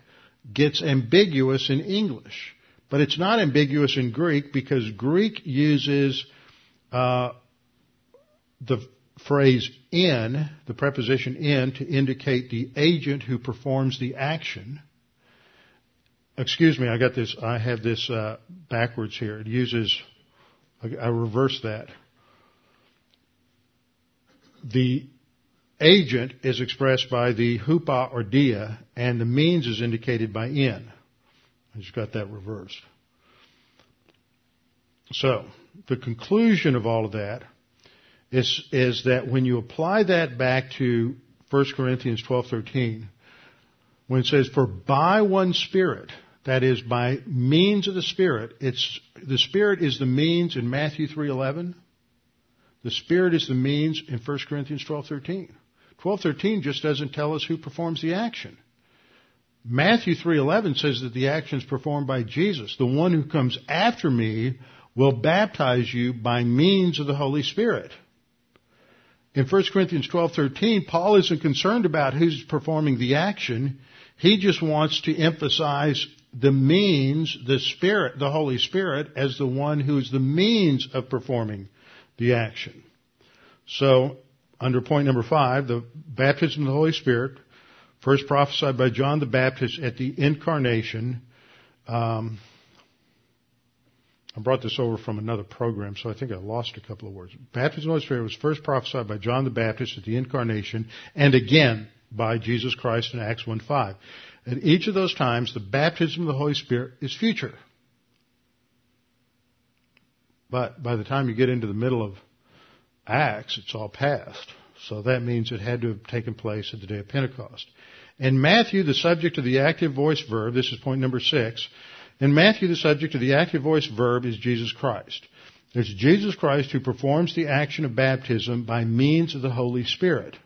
[SPEAKER 2] gets ambiguous in English. But it's not ambiguous in Greek because Greek uses uh, the phrase in, the preposition in, to indicate the agent who performs the action. Excuse me, I got this, I have this uh, backwards here. It uses, I, I reverse that. The agent is expressed by the hupo or dia, and the means is indicated by in. I just got that reversed. So, the conclusion of all of that is, is that when you apply that back to 1 Corinthians 12:13, when it says, "For by one Spirit," that is by means of the Spirit, it's the Spirit is the means in Matthew 3:11. The Spirit is the means in 1 Corinthians 12:13. 12:13 just doesn't tell us who performs the action. Matthew 3:11 says that the action is performed by Jesus. The one who comes after me will baptize you by means of the Holy Spirit. In 1 Corinthians 12:13, Paul isn't concerned about who's performing the action. He just wants to emphasize the means, the Spirit, the Holy Spirit, as the one who's the means of performing the action. So, under point number five, the baptism of the Holy Spirit, first prophesied by John the Baptist at the incarnation, um, I brought this over from another program, so I think I lost a couple of words. Baptism of the Holy Spirit was first prophesied by John the Baptist at the incarnation, and again by Jesus Christ in Acts 1.5. At each of those times, the baptism of the Holy Spirit is future. But by the time you get into the middle of Acts, it's all past. So that means it had to have taken place at the day of Pentecost. In Matthew, the subject of the active voice verb, this is point number six, in Matthew, the subject of the active voice verb is Jesus Christ. It's Jesus Christ who performs the action of baptism by means of the Holy Spirit.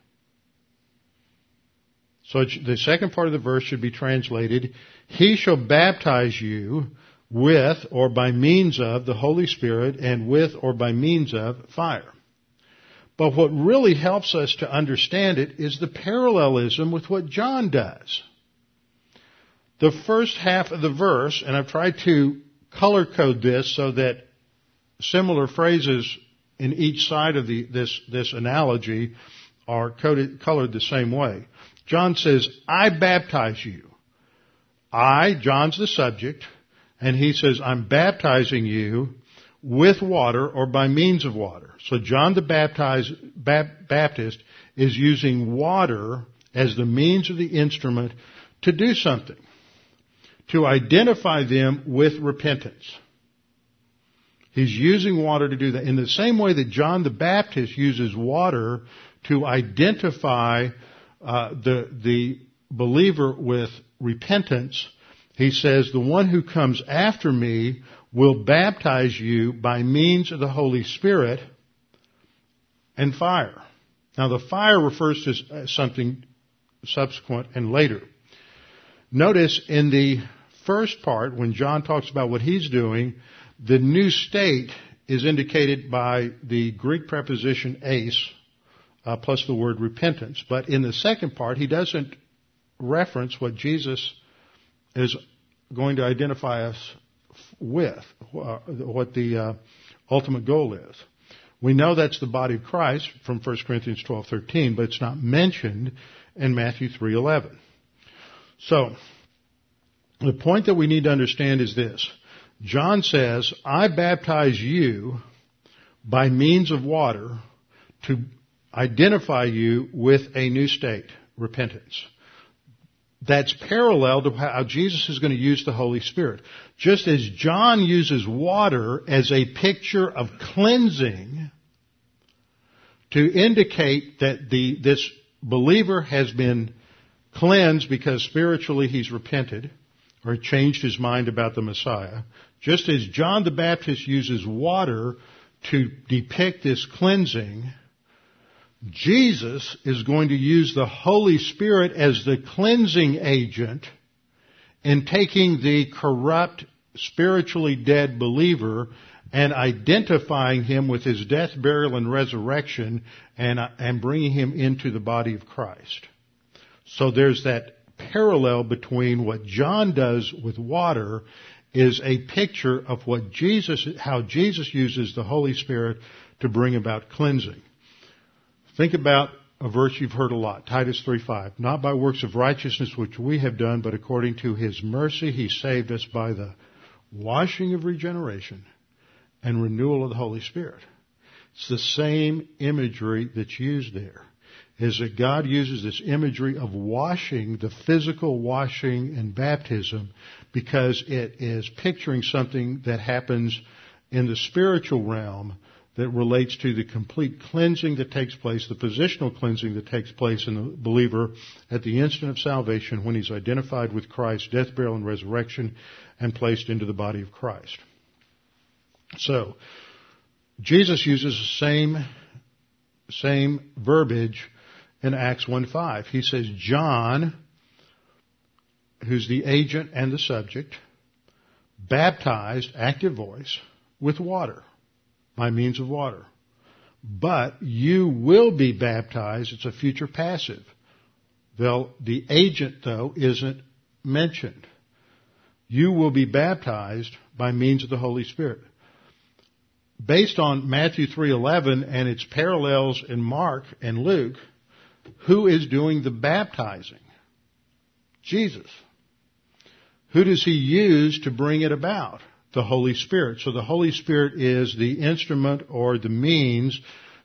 [SPEAKER 2] So the second part of the verse should be translated, He shall baptize you with or by means of the Holy Spirit and with or by means of fire. But what really helps us to understand it is the parallelism with what John does. The first half of the verse, and I've tried to color code this so that similar phrases in each side of the, this, this analogy are coded, colored the same way. John says, I baptize you. I, John's the subject, and he says, I'm baptizing you with water or by means of water. So John the Baptize, Baptist is using water as the means of the instrument to do something. To identify them with repentance. He's using water to do that. In the same way that John the Baptist uses water to identify uh, the, the believer with repentance, he says, the one who comes after me will baptize you by means of the Holy Spirit and fire. Now the fire refers to uh, something subsequent and later. Notice in the first part, when John talks about what he's doing, the new state is indicated by the Greek preposition eis, uh, plus the word repentance. But in the second part, he doesn't reference what Jesus is going to identify us with, uh, what the uh, ultimate goal is. We know that's the body of Christ from 1 Corinthians 12:13, but it's not mentioned in Matthew 3:11. So, the point that we need to understand is this. John says, I baptize you by means of water to identify you with a new state, repentance. That's parallel to how Jesus is going to use the Holy Spirit. Just as John uses water as a picture of cleansing to indicate that the, this believer has been cleansed because spiritually he's repented or changed his mind about the Messiah. Just as John the Baptist uses water to depict this cleansing, Jesus is going to use the Holy Spirit as the cleansing agent in taking the corrupt, spiritually dead believer and identifying him with his death, burial, and resurrection and, and bringing him into the body of Christ. So there's that parallel between what John does with water is a picture of what Jesus, how Jesus uses the Holy Spirit to bring about cleansing. Think about a verse you've heard a lot, Titus 3:5. Not by works of righteousness which we have done, but according to his mercy he saved us by the washing of regeneration and renewal of the Holy Spirit. It's the same imagery that's used there. Is that God uses this imagery of washing, the physical washing and baptism, because it is picturing something that happens in the spiritual realm that relates to the complete cleansing that takes place, the positional cleansing that takes place in the believer at the instant of salvation when he's identified with Christ's death, burial, and resurrection and placed into the body of Christ. So, Jesus uses the same, same verbiage in Acts 1.5. He says, John, who's the agent and the subject, baptized, active voice, with water by means of water. But you will be baptized. It's a future passive. They'll, the agent, though, isn't mentioned. You will be baptized by means of the Holy Spirit. Based on Matthew 3.11 and its parallels in Mark and Luke, who is doing the baptizing? Jesus. Who does he use to bring it about? The Holy Spirit. So the Holy Spirit is the instrument or the means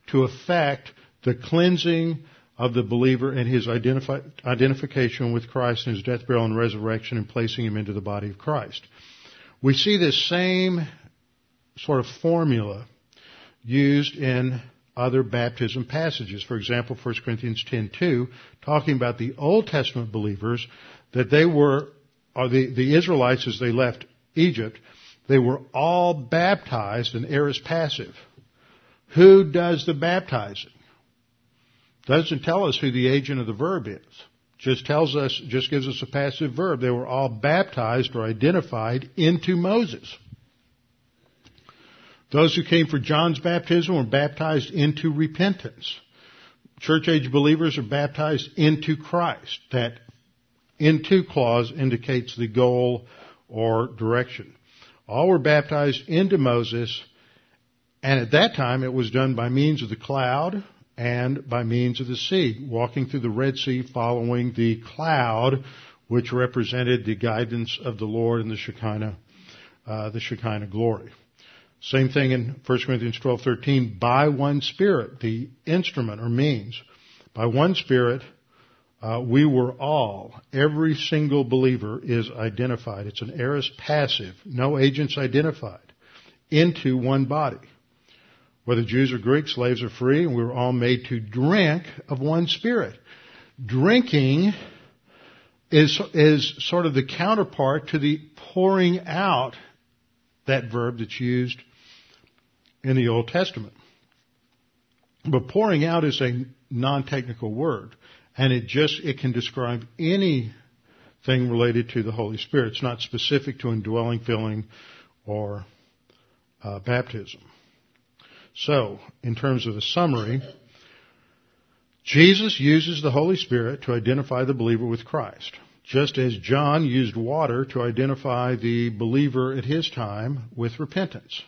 [SPEAKER 2] to effect the cleansing of the believer and his identifi- identification with Christ and his death, burial, and resurrection and placing him into the body of Christ. We see this same sort of formula used in other baptism passages. For example, 1 Corinthians 10:2, talking about the Old Testament believers, that they were, or the, the Israelites as they left Egypt, they were all baptized in aorist passive. Who does the baptizing? Doesn't tell us who the agent of the verb is. Just tells us, just gives us a passive verb. They were all baptized or identified into Moses. Those who came for John's baptism were baptized into repentance. Church age believers are baptized into Christ. That into clause indicates the goal or direction. All were baptized into Moses, and at that time it was done by means of the cloud and by means of the sea, walking through the Red Sea following the cloud, which represented the guidance of the Lord and the Shekinah, uh, the Shekinah glory. Same thing in 1 Corinthians 12:13. By one Spirit, the instrument or means, by one Spirit, uh, we were all, every single believer is identified. It's an aorist passive, no agents identified, into one body. Whether Jews or Greeks, slaves or free, we were all made to drink of one Spirit. Drinking is, is sort of the counterpart to the pouring out, that verb that's used in the Old Testament. But pouring out is a non-technical word. And it just, it can describe anything related to the Holy Spirit. It's not specific to indwelling, filling, or uh, baptism. So, in terms of the summary, Jesus uses the Holy Spirit to identify the believer with Christ. Just as John used water to identify the believer at his time with repentance.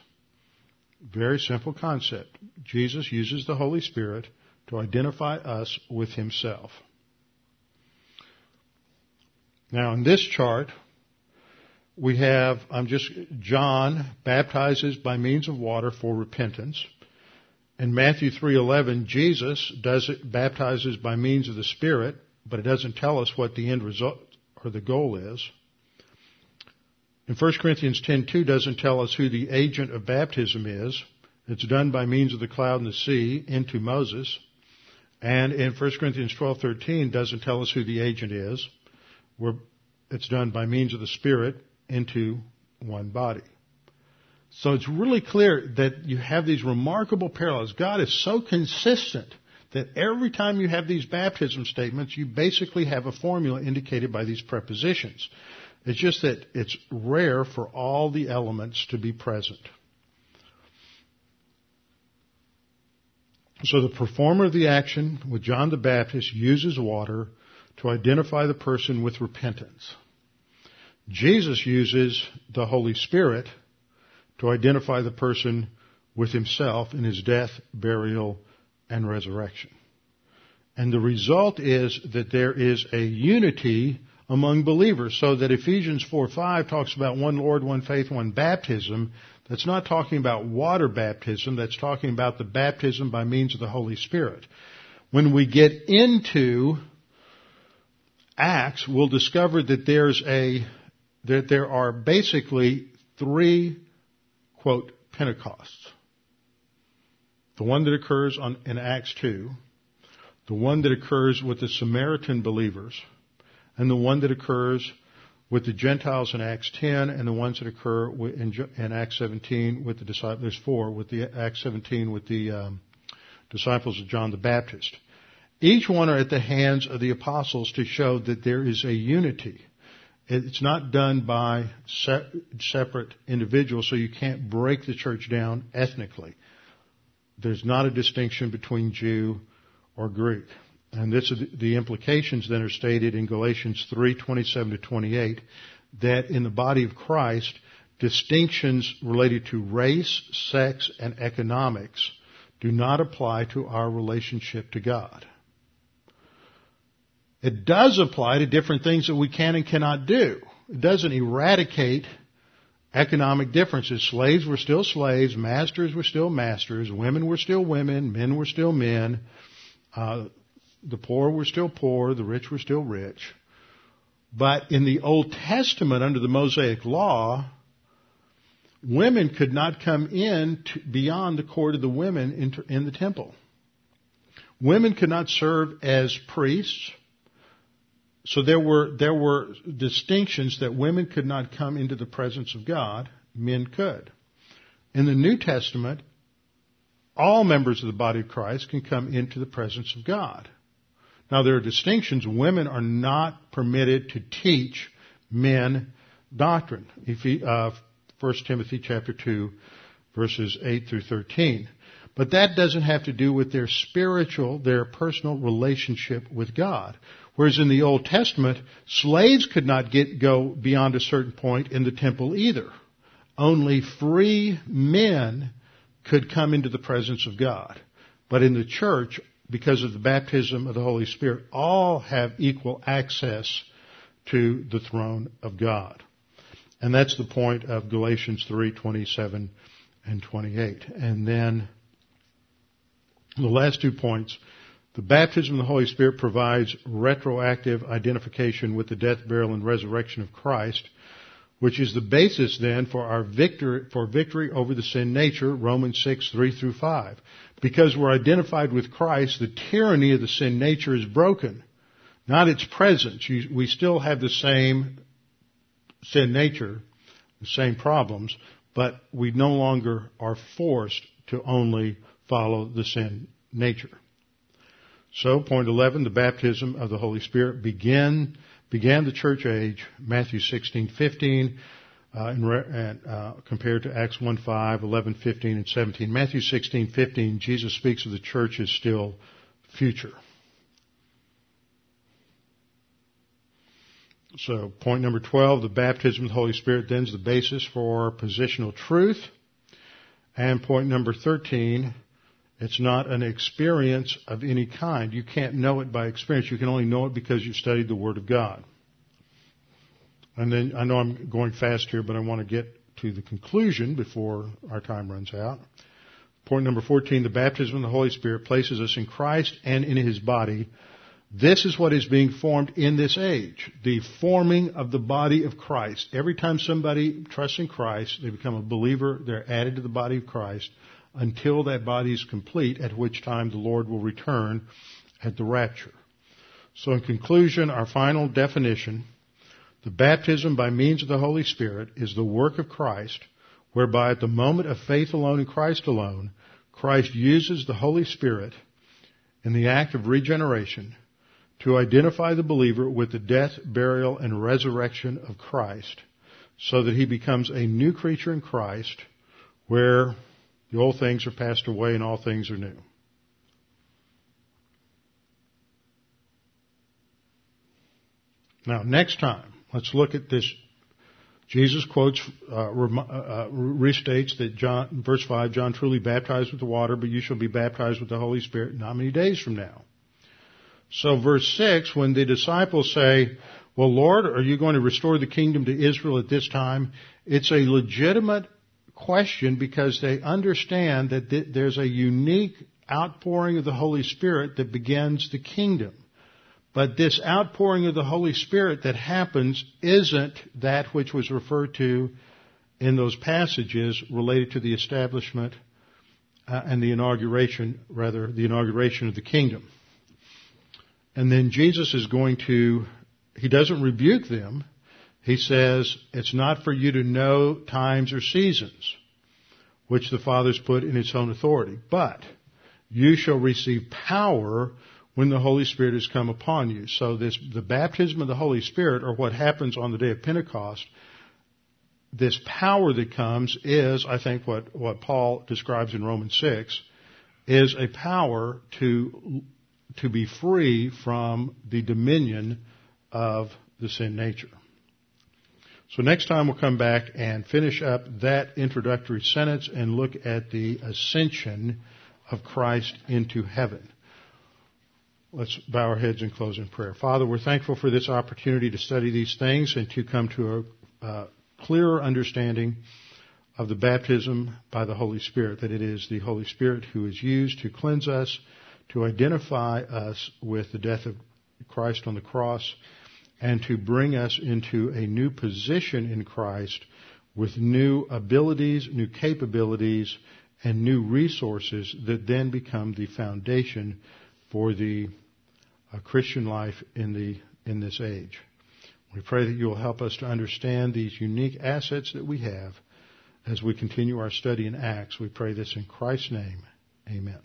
[SPEAKER 2] Very simple concept. Jesus uses the Holy Spirit to identify us with himself. Now in this chart, we have, I'm just, John baptizes by means of water for repentance. In Matthew 3:11, Jesus does it, baptizes by means of the Spirit, but it doesn't tell us what the end result or the goal is. In 1 Corinthians 10:2 doesn't tell us who the agent of baptism is. It's done by means of the cloud and the sea into Moses. And in 1 Corinthians 12:13 doesn't tell us who the agent is. Where it's done by means of the Spirit into one body. So it's really clear that you have these remarkable parallels. God is so consistent that every time you have these baptism statements, you basically have a formula indicated by these prepositions. It's just that it's rare for all the elements to be present. So the performer of the action with John the Baptist uses water to identify the person with repentance. Jesus uses the Holy Spirit to identify the person with himself in his death, burial, and resurrection. And the result is that there is a unity among believers so that Ephesians 4 5 talks about one Lord, one faith, one baptism. That's not talking about water baptism. That's talking about the baptism by means of the Holy Spirit. When we get into Acts, we'll discover that there's a, that there are basically three, quote, Pentecosts. The one that occurs on, in Acts 2, the one that occurs with the Samaritan believers, and the one that occurs with the Gentiles in Acts 10 and the ones that occur in, Acts 17 with the disciples. There's four with the Acts 17 with the um, disciples of John the Baptist. Each one are at the hands of the apostles to show that there is a unity. It's not done by separate individuals, so you can't break the church down ethnically. There's not a distinction between Jew or Greek. And this the implications then are stated in Galatians 3:27 to 28 that in the body of Christ distinctions related to race, sex, and economics do not apply to our relationship to God. It does apply to different things that we can and cannot do. It doesn't eradicate economic differences. Slaves were still slaves, masters were still masters, women were still women, men were still men. Uh, the poor were still poor, the rich were still rich. But in the Old Testament, under the Mosaic Law, women could not come in beyond the court of the women in, in the temple. Women could not serve as priests. So there were, there were distinctions that women could not come into the presence of God. men could. In the New Testament, all members of the body of Christ can come into the presence of God. Now there are distinctions. Women are not permitted to teach men doctrine. Uh, 1 Timothy chapter 2 verses 8 through 13. But that doesn't have to do with their spiritual, their personal relationship with God. Whereas in the Old Testament, slaves could not get, go beyond a certain point in the temple either. Only free men could come into the presence of God. But in the church, because of the baptism of the Holy Spirit, all have equal access to the throne of God. And that's the point of Galatians 3:27 and 28. And then the last two points the baptism of the Holy Spirit provides retroactive identification with the death, burial, and resurrection of Christ, which is the basis then for our victory, for victory over the sin nature, Romans 6, 3 through 5. Because we're identified with Christ, the tyranny of the sin nature is broken. Not its presence. We still have the same sin nature, the same problems, but we no longer are forced to only follow the sin nature. So, point 11, the baptism of the Holy Spirit began, began the church age, Matthew 16, 15, uh, and, uh, compared to Acts 1, 5, 11, 15, and 17. Matthew 16, 15, Jesus speaks of the church as still future. So, point number 12, the baptism of the Holy Spirit then is the basis for positional truth. And point number 13, it's not an experience of any kind. You can't know it by experience. You can only know it because you've studied the Word of God. And then I know I'm going fast here, but I want to get to the conclusion before our time runs out. Point number 14, the baptism of the Holy Spirit places us in Christ and in His body. This is what is being formed in this age. The forming of the body of Christ. Every time somebody trusts in Christ, they become a believer, they're added to the body of Christ until that body is complete, at which time the Lord will return at the rapture. So in conclusion, our final definition, the baptism by means of the Holy Spirit is the work of Christ, whereby at the moment of faith alone in Christ alone, Christ uses the Holy Spirit in the act of regeneration to identify the believer with the death, burial, and resurrection of Christ, so that he becomes a new creature in Christ, where the old things are passed away and all things are new. Now, next time, let's look at this. Jesus quotes, uh, uh, uh, restates that John, verse 5, John truly baptized with the water, but you shall be baptized with the Holy Spirit not many days from now. So verse 6, when the disciples say, well, Lord, are you going to restore the kingdom to Israel at this time? It's a legitimate question because they understand that th- there's a unique outpouring of the Holy Spirit that begins the kingdom. But this outpouring of the Holy Spirit that happens isn't that which was referred to in those passages related to the establishment uh, and the inauguration, rather, the inauguration of the kingdom. And then Jesus is going to, he doesn't rebuke them. He says, it's not for you to know times or seasons, which the Father's put in its own authority, but you shall receive power when the Holy Spirit has come upon you. So this, the baptism of the Holy Spirit, or what happens on the day of Pentecost, this power that comes is, I think, what, what Paul describes in Romans 6, is a power to, to be free from the dominion of the sin nature. So next time we'll come back and finish up that introductory sentence and look at the ascension of Christ into heaven. Let's bow our heads and close in prayer. Father, we're thankful for this opportunity to study these things and to come to a uh, clearer understanding of the baptism by the Holy Spirit, that it is the Holy Spirit who is used to cleanse us, to identify us with the death of Christ on the cross, and to bring us into a new position in Christ with new abilities, new capabilities, and new resources that then become the foundation for the uh, Christian life in the in this age. We pray that you will help us to understand these unique assets that we have as we continue our study in Acts. We pray this in Christ's name. Amen.